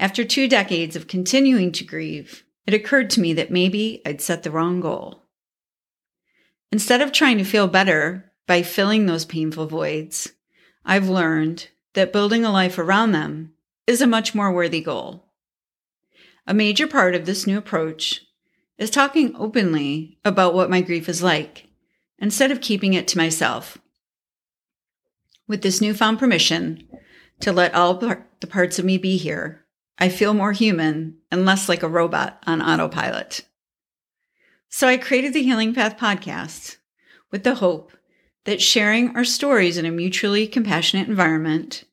After two decades of continuing to grieve, it occurred to me that maybe I'd set the wrong goal. Instead of trying to feel better by filling those painful voids, I've learned that building a life around them is a much more worthy goal. A major part of this new approach is talking openly about what my grief is like instead of keeping it to myself. With this newfound permission to let all the parts of me be here, I feel more human and less like a robot on autopilot. So I created the Healing Path podcast with the hope that sharing our stories in a mutually compassionate environment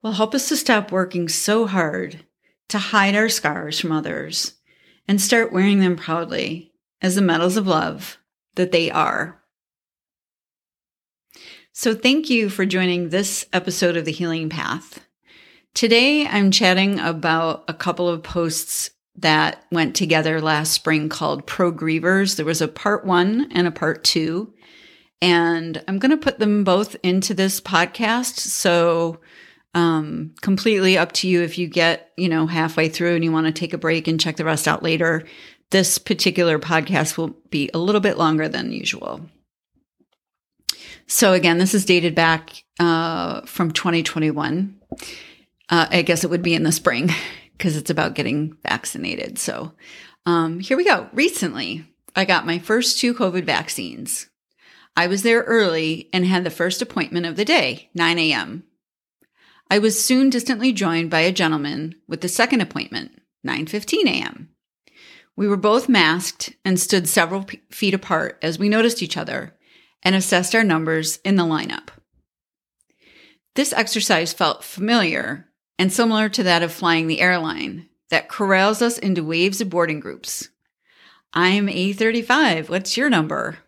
will help us to stop working so hard to hide our scars from others and start wearing them proudly as the medals of love that they are. So, thank you for joining this episode of The Healing Path. Today, I'm chatting about a couple of posts that went together last spring called Pro Grievers. There was a part one and a part two. And I'm going to put them both into this podcast. So, um, completely up to you if you get, you know, halfway through and you want to take a break and check the rest out later. This particular podcast will be a little bit longer than usual. So again, this is dated back uh, from 2021. Uh, I guess it would be in the spring because it's about getting vaccinated. So um, here we go. Recently, I got my first two COVID vaccines. I was there early and had the first appointment of the day, 9 a.m. I was soon distantly joined by a gentleman with the second appointment, 9:15 a.m. We were both masked and stood several p- feet apart as we noticed each other and assessed our numbers in the lineup. This exercise felt familiar and similar to that of flying the airline that corrals us into waves of boarding groups. I'm A35. What's your number?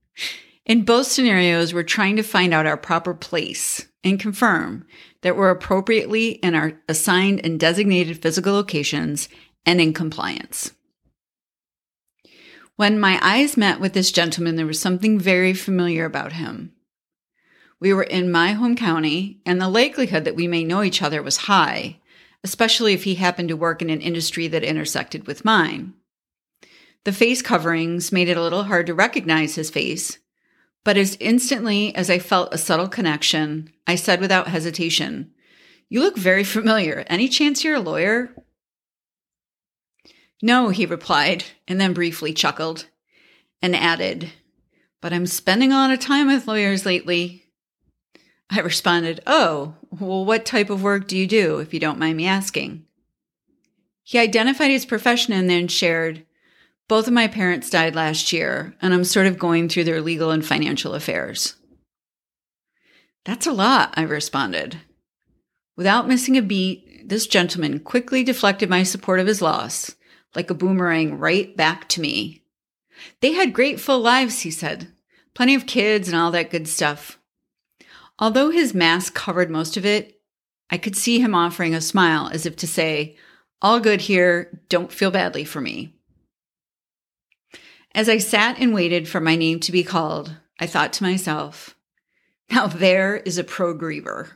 in both scenarios, we're trying to find out our proper place and confirm that we're appropriately in our assigned and designated physical locations and in compliance. When my eyes met with this gentleman, there was something very familiar about him. We were in my home county, and the likelihood that we may know each other was high, especially if he happened to work in an industry that intersected with mine. The face coverings made it a little hard to recognize his face, but as instantly as I felt a subtle connection, I said without hesitation, You look very familiar. Any chance you're a lawyer? No, he replied, and then briefly chuckled and added, But I'm spending a lot of time with lawyers lately. I responded, Oh, well, what type of work do you do, if you don't mind me asking? He identified his profession and then shared, Both of my parents died last year, and I'm sort of going through their legal and financial affairs. That's a lot, I responded. Without missing a beat, this gentleman quickly deflected my support of his loss like a boomerang right back to me. They had great full lives, he said. Plenty of kids and all that good stuff. Although his mask covered most of it, I could see him offering a smile as if to say, All good here, don't feel badly for me. As I sat and waited for my name to be called, I thought to myself, Now there is a pro griever.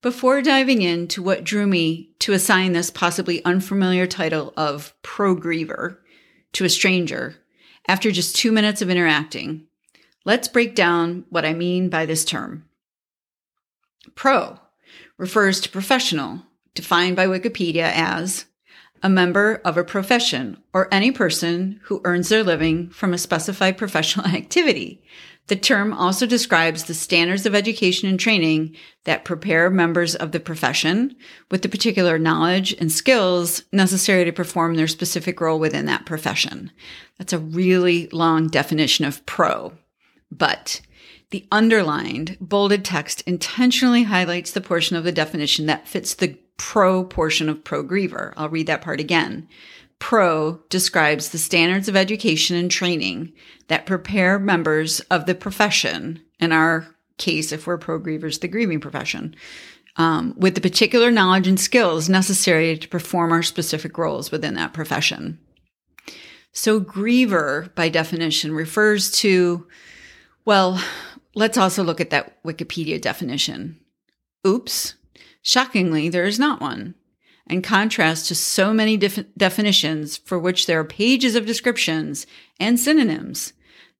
Before diving into what drew me to assign this possibly unfamiliar title of pro griever to a stranger after just two minutes of interacting, let's break down what I mean by this term. Pro refers to professional, defined by Wikipedia as a member of a profession or any person who earns their living from a specified professional activity, the term also describes the standards of education and training that prepare members of the profession with the particular knowledge and skills necessary to perform their specific role within that profession. That's a really long definition of pro. But the underlined, bolded text intentionally highlights the portion of the definition that fits the pro portion of pro griever. I'll read that part again. Pro describes the standards of education and training that prepare members of the profession, in our case, if we're pro grievers, the grieving profession, um, with the particular knowledge and skills necessary to perform our specific roles within that profession. So, griever, by definition, refers to, well, let's also look at that Wikipedia definition. Oops, shockingly, there is not one. In contrast to so many def- definitions for which there are pages of descriptions and synonyms,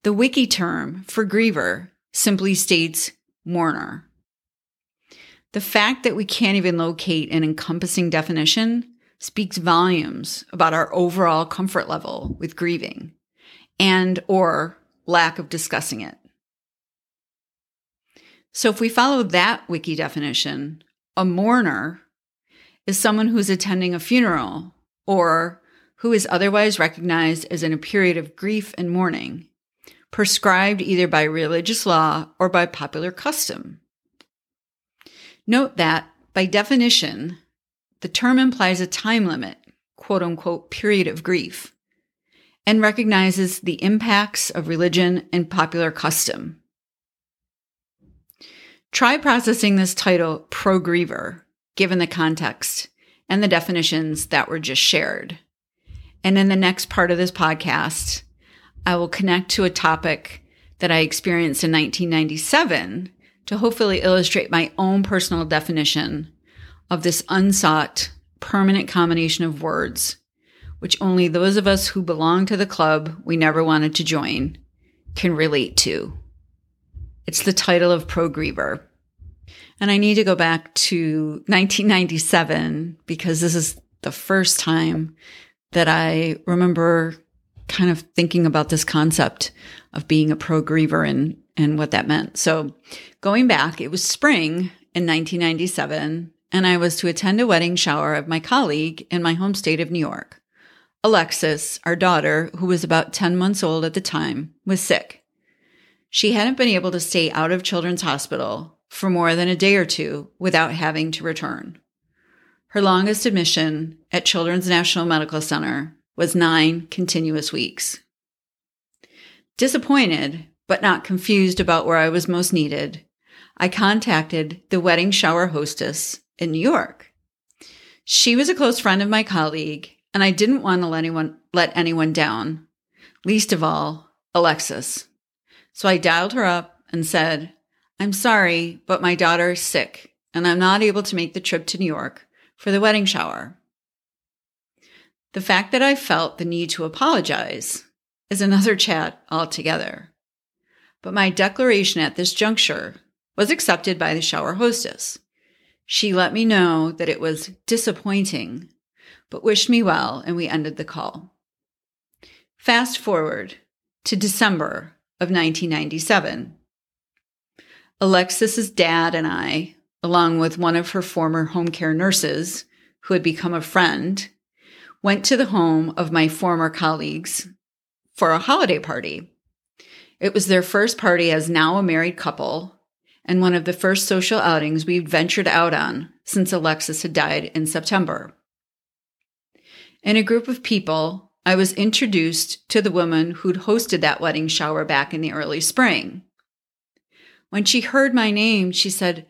the wiki term for griever simply states mourner. The fact that we can't even locate an encompassing definition speaks volumes about our overall comfort level with grieving and or lack of discussing it. So if we follow that wiki definition, a mourner is someone who is attending a funeral or who is otherwise recognized as in a period of grief and mourning, prescribed either by religious law or by popular custom. Note that, by definition, the term implies a time limit, quote unquote, period of grief, and recognizes the impacts of religion and popular custom. Try processing this title pro griever, given the context and the definitions that were just shared. And in the next part of this podcast, I will connect to a topic that I experienced in 1997 to hopefully illustrate my own personal definition of this unsought, permanent combination of words, which only those of us who belong to the club we never wanted to join can relate to. It's the title of Pro Griever. And I need to go back to 1997 because this is the first time that I remember kind of thinking about this concept of being a pro griever and, and what that meant. So going back, it was spring in 1997 and I was to attend a wedding shower of my colleague in my home state of New York. Alexis, our daughter, who was about 10 months old at the time, was sick. She hadn't been able to stay out of Children's Hospital for more than a day or two without having to return. Her longest admission at Children's National Medical Center was nine continuous weeks. Disappointed, but not confused about where I was most needed, I contacted the wedding shower hostess in New York. She was a close friend of my colleague, and I didn't want to let anyone let anyone down, least of all Alexis. So I dialed her up and said, "I'm sorry, but my daughter is sick, and I'm not able to make the trip to New York for the wedding shower." The fact that I felt the need to apologize is another chat altogether. But my declaration at this juncture was accepted by the shower hostess. She let me know that it was disappointing, but wished me well, and we ended the call. Fast forward to December of 1997. Alexis's dad and I, along with one of her former home care nurses, who had become a friend, went to the home of my former colleagues for a holiday party. It was their first party as now a married couple, and one of the first social outings we'd ventured out on since Alexis had died in September. In a group of people, I was introduced to the woman who'd hosted that wedding shower back in the early spring. When she heard my name, she said,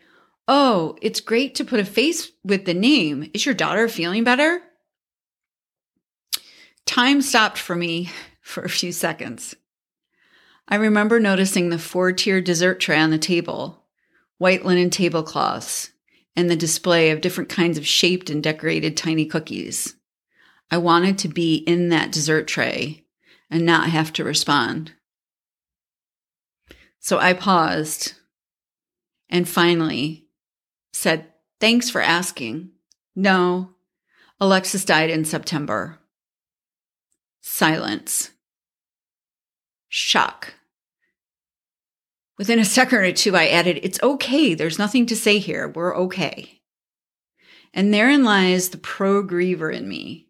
Oh, it's great to put a face with the name. Is your daughter feeling better? Time stopped for me for a few seconds. I remember noticing the four tier dessert tray on the table white linen tablecloths, and the display of different kinds of shaped and decorated tiny cookies. I wanted to be in that dessert tray and not have to respond. So I paused and finally said, Thanks for asking. No, Alexis died in September. Silence. Shock. Within a second or two, I added, It's okay. There's nothing to say here. We're okay. And therein lies the pro griever in me,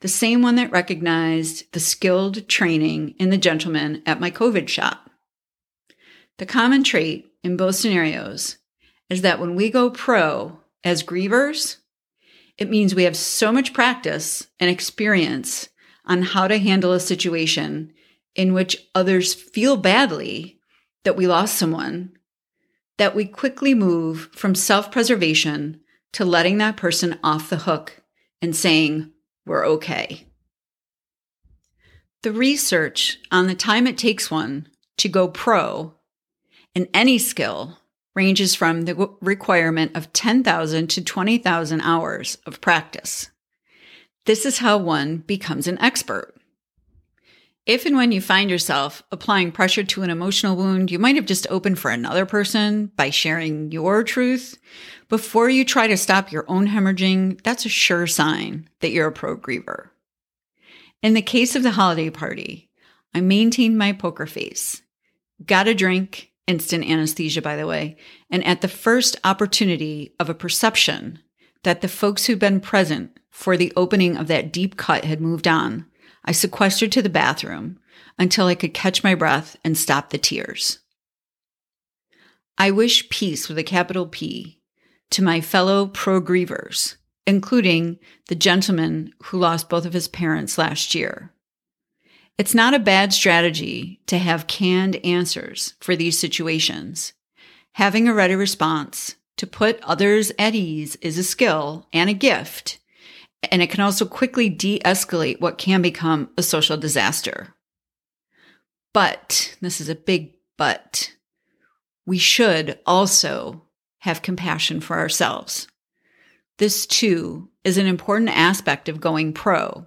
the same one that recognized the skilled training in the gentleman at my COVID shop. The common trait in both scenarios is that when we go pro as grievers, It means we have so much practice and experience on how to handle a situation in which others feel badly that we lost someone that we quickly move from self preservation to letting that person off the hook and saying, we're okay. The research on the time it takes one to go pro in any skill ranges from the requirement of 10,000 to 20,000 hours of practice. This is how one becomes an expert. If and when you find yourself applying pressure to an emotional wound, you might have just opened for another person by sharing your truth. Before you try to stop your own hemorrhaging, that's a sure sign that you're a pro griever. In the case of the holiday party, I maintained my poker face, got a drink, instant anesthesia, by the way, and at the first opportunity of a perception that the folks who'd been present for the opening of that deep cut had moved on, I sequestered to the bathroom until I could catch my breath and stop the tears. I wish peace with a capital P to my fellow pro grievers including the gentleman who lost both of his parents last year. It's not a bad strategy to have canned answers for these situations. Having a ready response to put others at ease is a skill and a gift, and it can also quickly de escalate what can become a social disaster. But, this is a big but, we should also have compassion for ourselves. This too is an important aspect of going pro.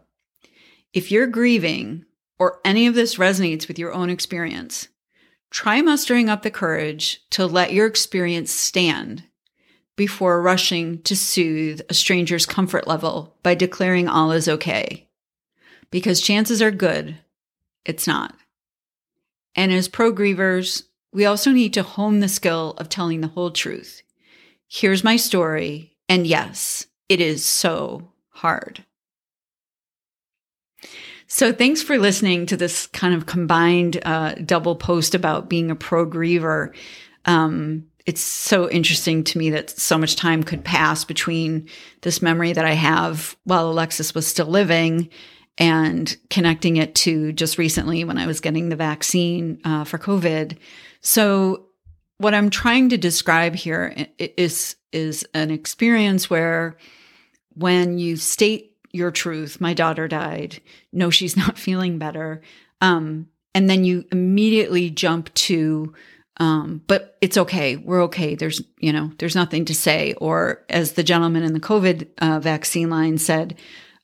If you're grieving or any of this resonates with your own experience, try mustering up the courage to let your experience stand before rushing to soothe a stranger's comfort level by declaring all is okay. Because chances are good it's not. And as pro grievers, we also need to hone the skill of telling the whole truth. Here's my story. And yes, it is so hard. So, thanks for listening to this kind of combined uh, double post about being a pro griever. Um, it's so interesting to me that so much time could pass between this memory that I have while Alexis was still living and connecting it to just recently when I was getting the vaccine uh, for COVID. So, what I'm trying to describe here is is an experience where when you state your truth, my daughter died, no, she's not feeling better. Um, and then you immediately jump to, um, but it's okay. We're okay. There's, you know, there's nothing to say. Or as the gentleman in the COVID uh, vaccine line said,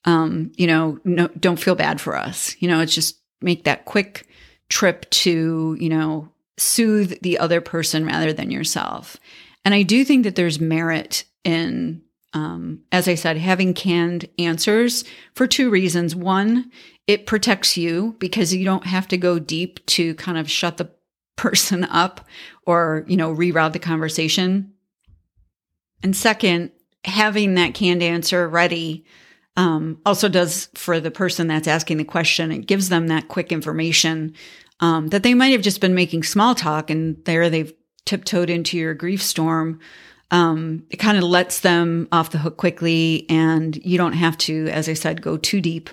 um, you know, no, don't feel bad for us. You know, it's just make that quick trip to, you know, soothe the other person rather than yourself. And I do think that there's merit in, um, as I said, having canned answers for two reasons. One, it protects you because you don't have to go deep to kind of shut the person up or, you know, reroute the conversation. And second, having that canned answer ready um, also does for the person that's asking the question, it gives them that quick information um, that they might have just been making small talk and there they've tiptoed into your grief storm, um, it kind of lets them off the hook quickly. And you don't have to, as I said, go too deep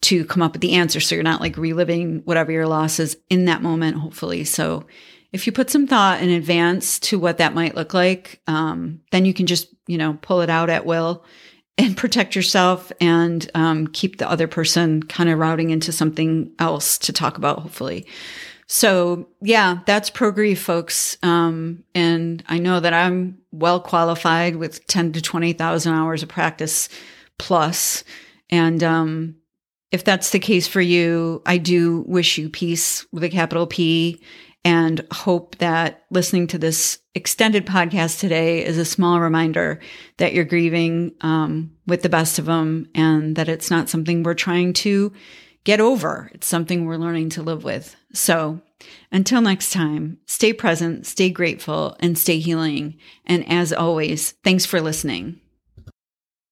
to come up with the answer. So you're not like reliving whatever your loss is in that moment, hopefully. So if you put some thought in advance to what that might look like, um, then you can just, you know, pull it out at will and protect yourself and um, keep the other person kind of routing into something else to talk about, hopefully. So yeah, that's pro grief, folks. Um, and I know that I'm well qualified with 10 to 20,000 hours of practice plus. And, um, if that's the case for you, I do wish you peace with a capital P and hope that listening to this extended podcast today is a small reminder that you're grieving um, with the best of them and that it's not something we're trying to get over. It's something we're learning to live with. So until next time, stay present, stay grateful, and stay healing. And as always, thanks for listening.